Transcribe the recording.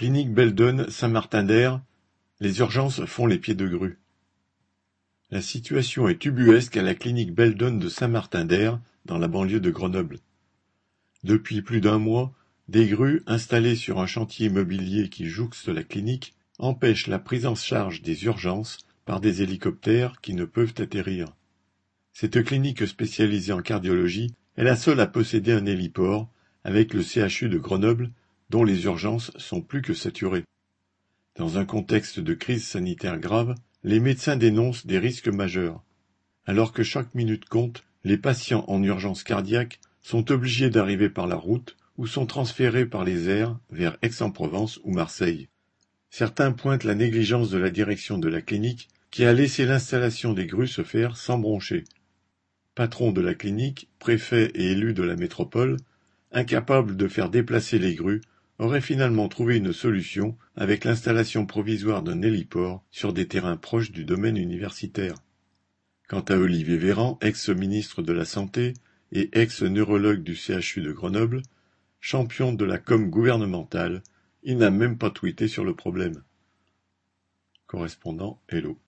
Clinique Beldon Saint-Martin-d'Hères, les urgences font les pieds de grue. La situation est ubuesque à la clinique Beldon de Saint-Martin-d'Hères, dans la banlieue de Grenoble. Depuis plus d'un mois, des grues installées sur un chantier immobilier qui jouxte la clinique empêchent la prise en charge des urgences par des hélicoptères qui ne peuvent atterrir. Cette clinique spécialisée en cardiologie est la seule à posséder un héliport, avec le CHU de Grenoble, dont les urgences sont plus que saturées. Dans un contexte de crise sanitaire grave, les médecins dénoncent des risques majeurs. Alors que chaque minute compte, les patients en urgence cardiaque sont obligés d'arriver par la route ou sont transférés par les airs vers Aix-en-Provence ou Marseille. Certains pointent la négligence de la direction de la clinique qui a laissé l'installation des grues se faire sans broncher. Patron de la clinique, préfet et élu de la métropole, incapable de faire déplacer les grues, aurait finalement trouvé une solution avec l'installation provisoire d'un héliport sur des terrains proches du domaine universitaire. Quant à Olivier Véran, ex-ministre de la Santé et ex-neurologue du CHU de Grenoble, champion de la com gouvernementale, il n'a même pas tweeté sur le problème. Correspondant Hello.